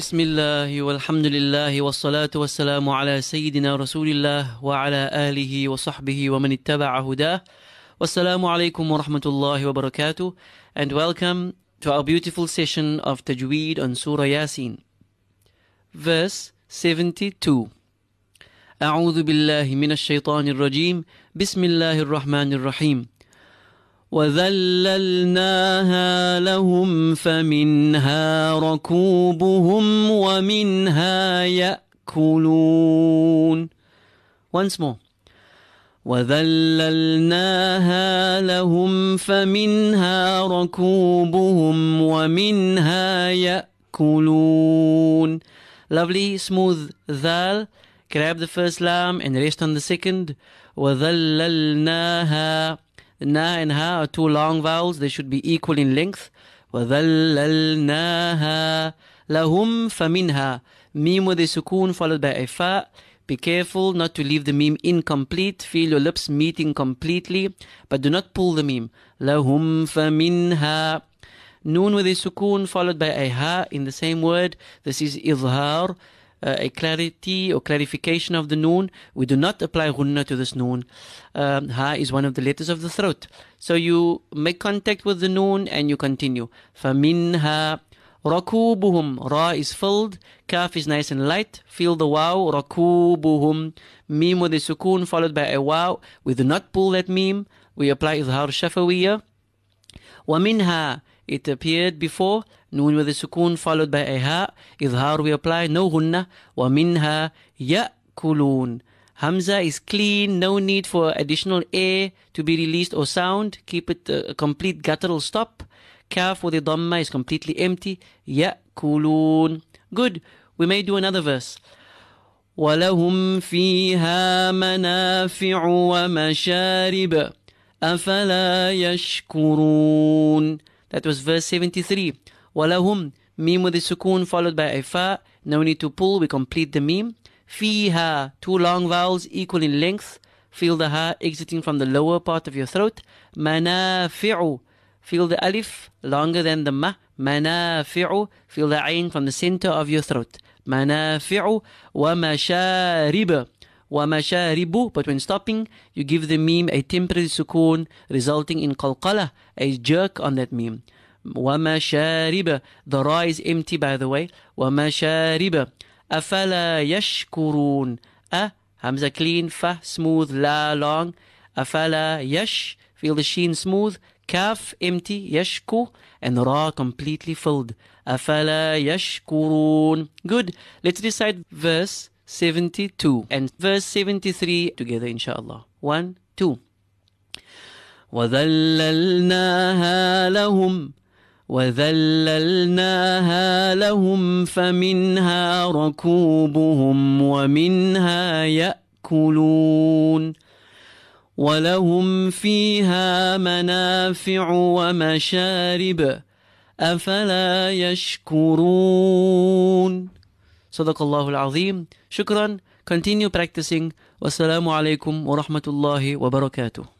بسم الله والحمد لله والصلاة والسلام على سيدنا رسول الله وعلى آله وصحبه ومن اتبع هداه والسلام عليكم ورحمة الله وبركاته and welcome to our beautiful session of Tajweed on Surah Yasin. Verse 72 أعوذ بالله من الشيطان الرجيم بسم الله الرحمن الرحيم وذللناها لهم فمنها ركوبهم ومنها يأكلون. Once more. وذللناها لهم فمنها ركوبهم ومنها يأكلون. Lovely smooth ذال. Grab the first lam and rest on the second. وذللناها Na and Ha are two long vowels. They should be equal in length. وَذَلَّلْنَاهَا لَهُمْ فَمِنْهَا Meme with a sukoon followed by a fa. Be careful not to leave the meme incomplete. Feel your lips meeting completely, but do not pull the meme. لَهُمْ فَمِنْهَا Noon with a sukoon followed by a ha in the same word. This is izhar uh, a clarity or clarification of the noon. We do not apply gunna to this noon. Um, ha is one of the letters of the throat. So you make contact with the noon and you continue. فَمِنْهَا رَكُوبُهُمْ Ra is filled. Kaf is nice and light. Feel the wow. رَكُوبُهُمْ Meme with a sukoon followed by a wow. We do not pull that meme. We apply izhar shafawiyah. وَمِنْهَا It appeared before. Noon with a sukoon followed by a ha. Idhar we apply. No gunna. وَمِنْهَا يَأْكُلُونَ Hamza is clean, no need for additional air to be released or sound. Keep it a complete guttural stop. Kaf with a dhamma is completely empty. يَأْكُلُونَ Good. We may do another verse. ولهم فيها منافع ومشارب أفلا يشكرون That was verse 73. Walahum, meme with the sukoon followed by a fa. No need to pull, we complete the meme. Fiha, two long vowels equal in length. Feel the ha exiting from the lower part of your throat. Manafi'u, feel the alif longer than the ma. Manafi'u, feel the ain from the center of your throat. Manafi'u wa masharib. ومشارب but when stopping you give the meme a temporary sukoon resulting in qalqala a jerk on that meme ومشارب the ra is empty by the way ومشارب أفلا يشكرون أ همزة clean ف smooth لا long أفلا يش feel the sheen smooth kaf empty يشكو and ra completely filled أفلا يشكرون good let's recite verse 72 and verse 73 together inshallah 1 2 وذللناها لهم وذللناها لهم فمنها ركوبهم ومنها يأكلون ولهم فيها منافع ومشارب أفلا يشكرون. صدق الله العظيم. شكرا. Continue practicing. والسلام عليكم ورحمة الله وبركاته.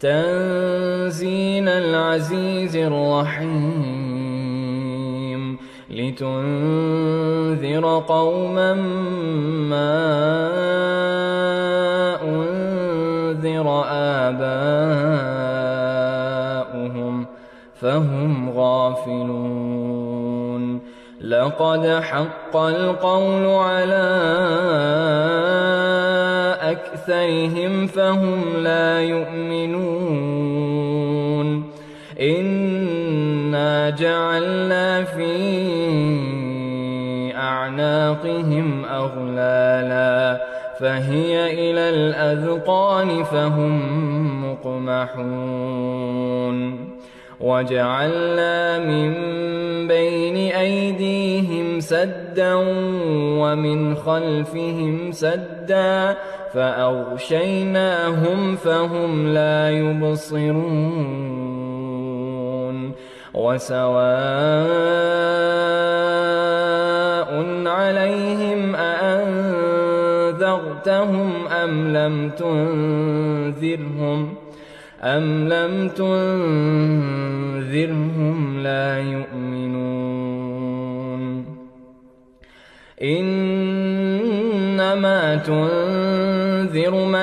تنزيل العزيز الرحيم لتنذر قوما ما أنذر آباؤهم فهم غافلون لقد حق القول على أكثرهم فهم لا يؤمنون. إنا جعلنا في أعناقهم أغلالا فهي إلى الأذقان فهم مقمحون. وجعلنا من بين أيديهم سدا ومن خلفهم سدا فأغشيناهم فهم لا يبصرون وسواء عليهم أأنذرتهم أم لم تنذرهم أم لم تنذرهم لا يؤمنون إنما تنذر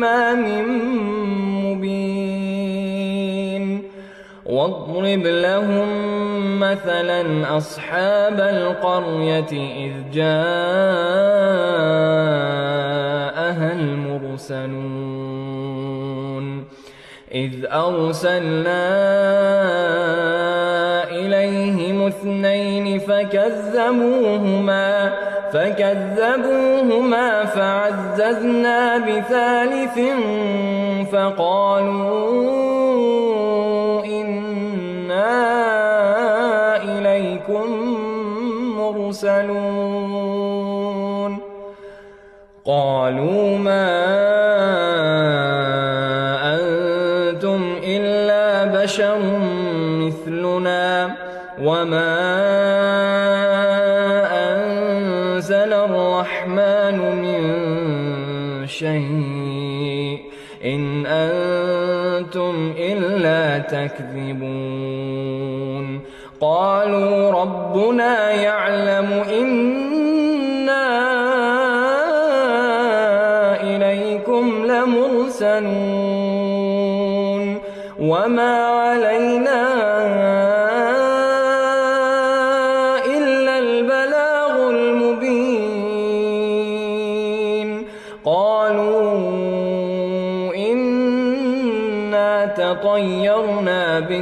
إمام مبين واضرب لهم مثلا أصحاب القرية إذ جاءها المرسلون إذ أرسلنا إليهم اثنين فكذبوهما فكذبوهما فعززنا بثالث فقالوا إنا إليكم مرسلون. قالوا ما تكذبون. قالوا ربنا يعلم إنا إليكم لمرسلون. وما علينا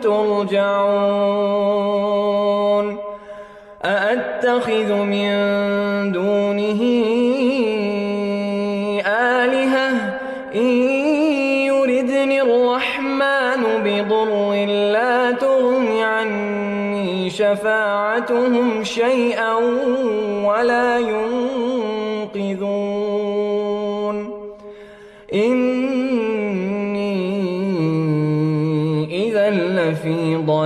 ترجعون أأتخذ من دونه آلهة إن يردني الرحمن بضر لا تغن عني شفاعتهم شيئا ولا ينقذون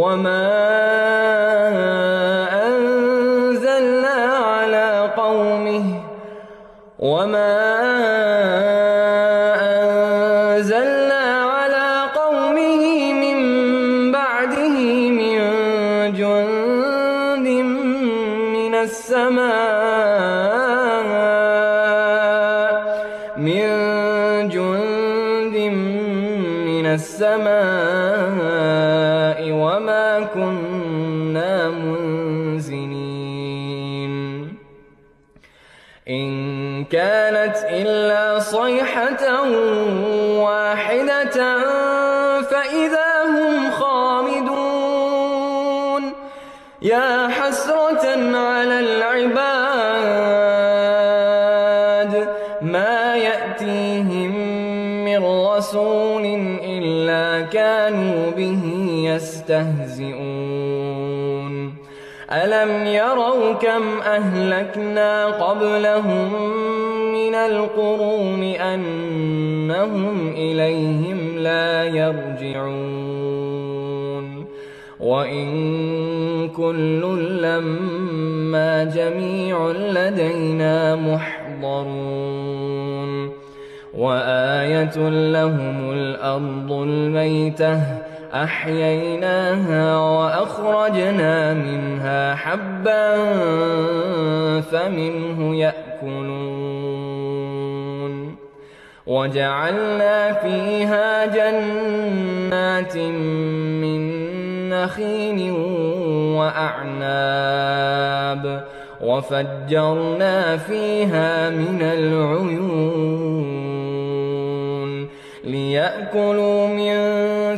وما أنزلنا على قومه وما من بعده من جند من السماء من جند من وما كنا منزلين. إن كانت إلا صيحة يستهزئون ألم يروا كم أهلكنا قبلهم من القرون أنهم إليهم لا يرجعون. وإن كل لما جميع لدينا محضرون. وآية لهم الأرض الميتة أحييناها وأخرجنا منها حبا فمنه يأكلون. وجعلنا فيها جنات من نخيل وأعناب. وفجرنا فيها من العيون ليأكلوا من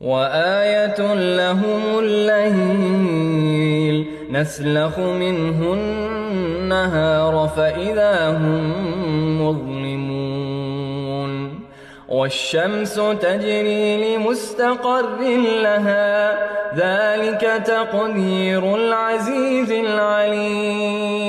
وآية لهم الليل نسلخ منه النهار فإذا هم مظلمون والشمس تجري لمستقر لها ذلك تقدير العزيز العليم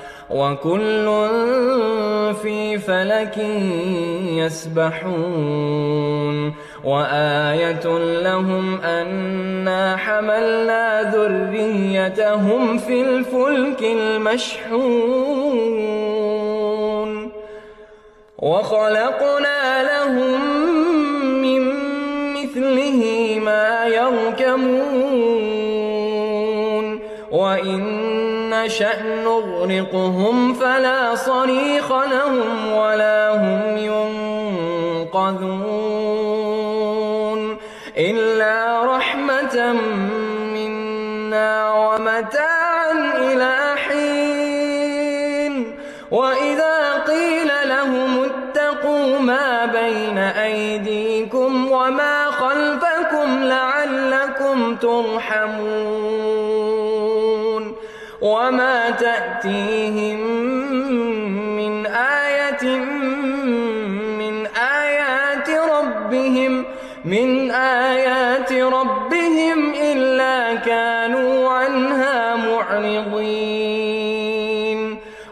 وكل في فلك يسبحون وآية لهم أنا حملنا ذريتهم في الفلك المشحون وخلقنا لهم من مثله ما يركمون وإن نشأ نغرقهم فلا صريخ لهم ولا هم ينقذون إلا رحمة منا ومتاعا إلى حين. وإذا قيل لهم اتقوا ما بين أيديكم وما خلفكم لعلكم ترحمون. وما تأتيهم من آية من آيات ربهم من آيات ربهم إلا كانوا عنها معرضين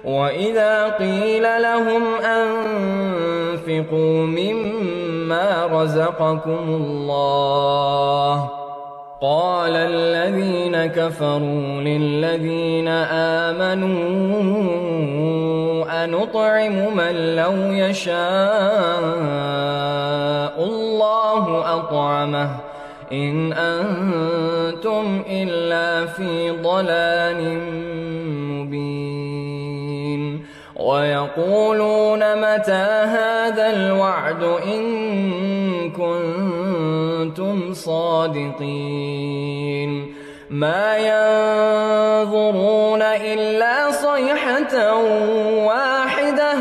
وإذا قيل لهم أنفقوا مما رزقكم الله قال الذين كفروا للذين آمنوا أنطعم من لو يشاء الله أطعمه إن أنتم إلا في ضلال مبين ويقولون متى هذا الوعد إن كنتم صادقين. ما ينظرون إلا صيحة واحدة.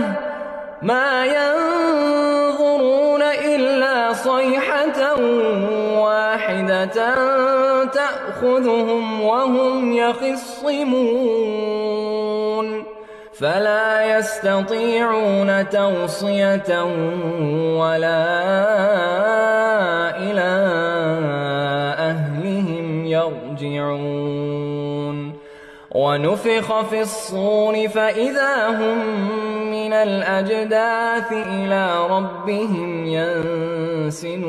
ما ينظرون إلا صيحة واحدة تأخذهم وهم يخصمون. فلا يستطيعون توصية ولا إلى أهلهم يرجعون. ونفخ في الصور فإذا هم من الأجداث إلى ربهم ينسلون.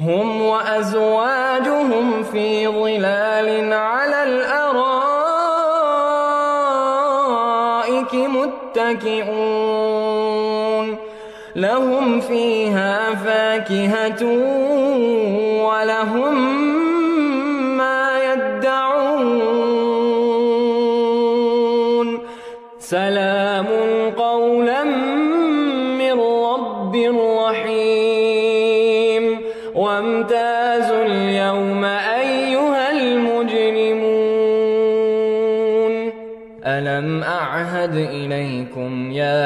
هم وأزواجهم في ظلال على الأرائك متكئون. لهم فيها فاكهة ولهم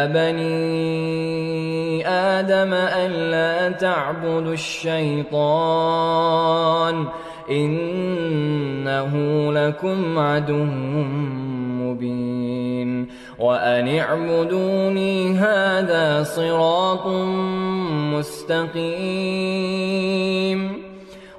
يا بني آدم ألا تعبدوا الشيطان إنه لكم عدو مبين وأن اعبدوني هذا صراط مستقيم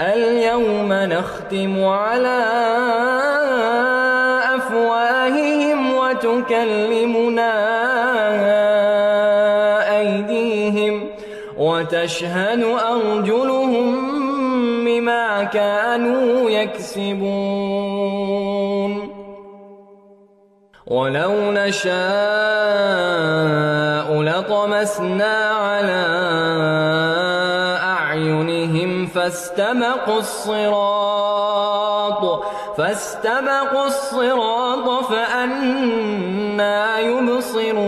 اليوم نختم على أفواههم وتكلمنا أيديهم وتشهد أرجلهم بما كانوا يكسبون. ولو نشاء لطمسنا على فاستبقوا الصراط. فاستبقوا الصراط فأنا يبصرون.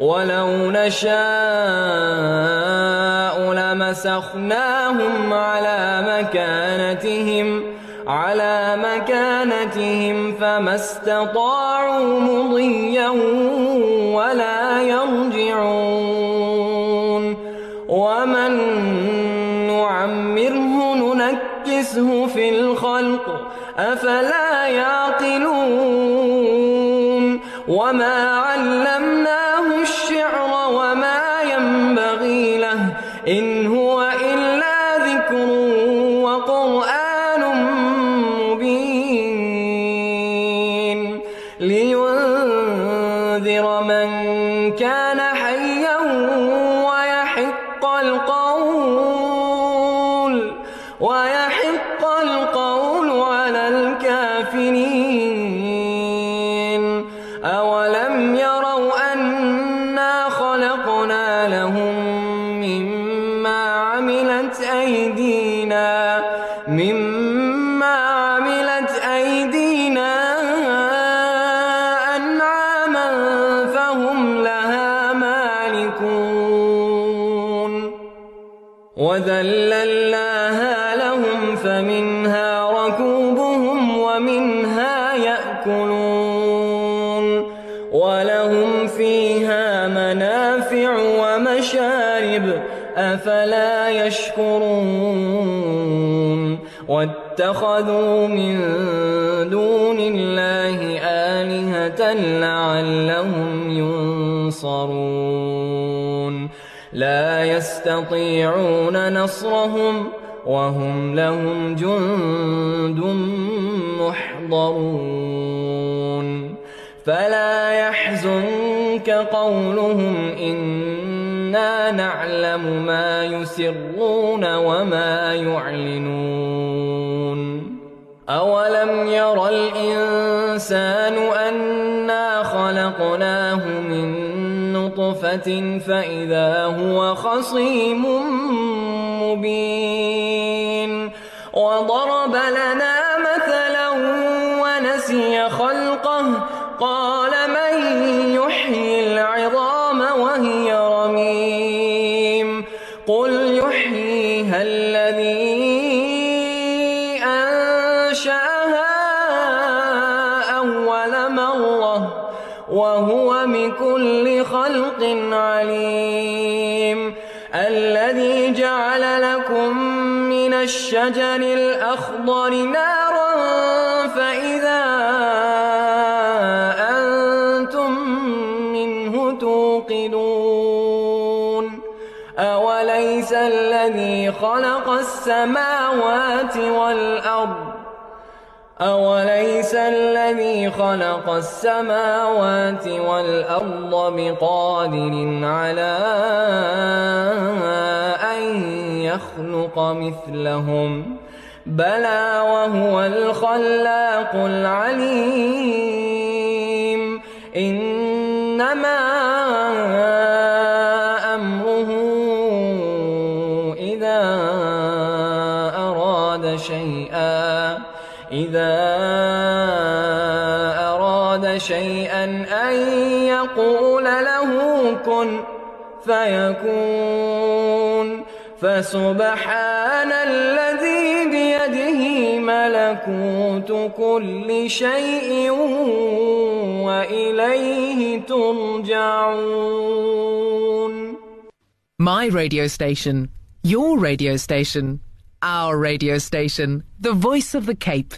ولو نشاء لمسخناهم على مكانتهم على مكانتهم فما استطاعوا مضيا ولا يرجعون. ومن ننكسه في الخلق أفلا يعقلون وما علمناه ويحق القول أفلا يشكرون واتخذوا من دون الله آلهة لعلهم ينصرون لا يستطيعون نصرهم وهم لهم جند محضرون فلا يحزنك قولهم إنا نعلم ما يسرون وما يعلنون. أولم ير الإنسان أنا خلقناه من نطفة فإذا هو خصيم مبين. وضرب لنا مثلا ونسي خلقه. قال الشجر الأخضر نارا فإذا أنتم منه توقدون أوليس الذي خلق السماوات والأرض؟ أوليس الذي خلق السماوات والأرض بقادر على أن يخلق مثلهم. بلى وهو الخلاق العليم. إنما أمره إذا أراد شيئا. إذا أراد شيئا أن يقول له كن فيكون. فسبحان الذي بيده ملكوت كل شيء وإليه ترجعون My radio station, your radio station, our radio station, the voice of the Cape.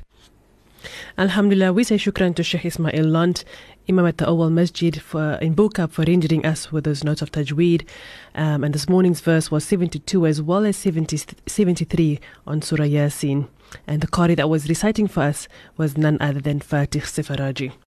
Alhamdulillah, we say shukran to Sheikh Ismail Lunt, Imam at the Awal Masjid for, in Bukab for rendering us with those notes of Tajweed. Um, and this morning's verse was 72 as well as 70, 73 on Surah Yasin. And the Qari that was reciting for us was none other than Fatih Sifaraji.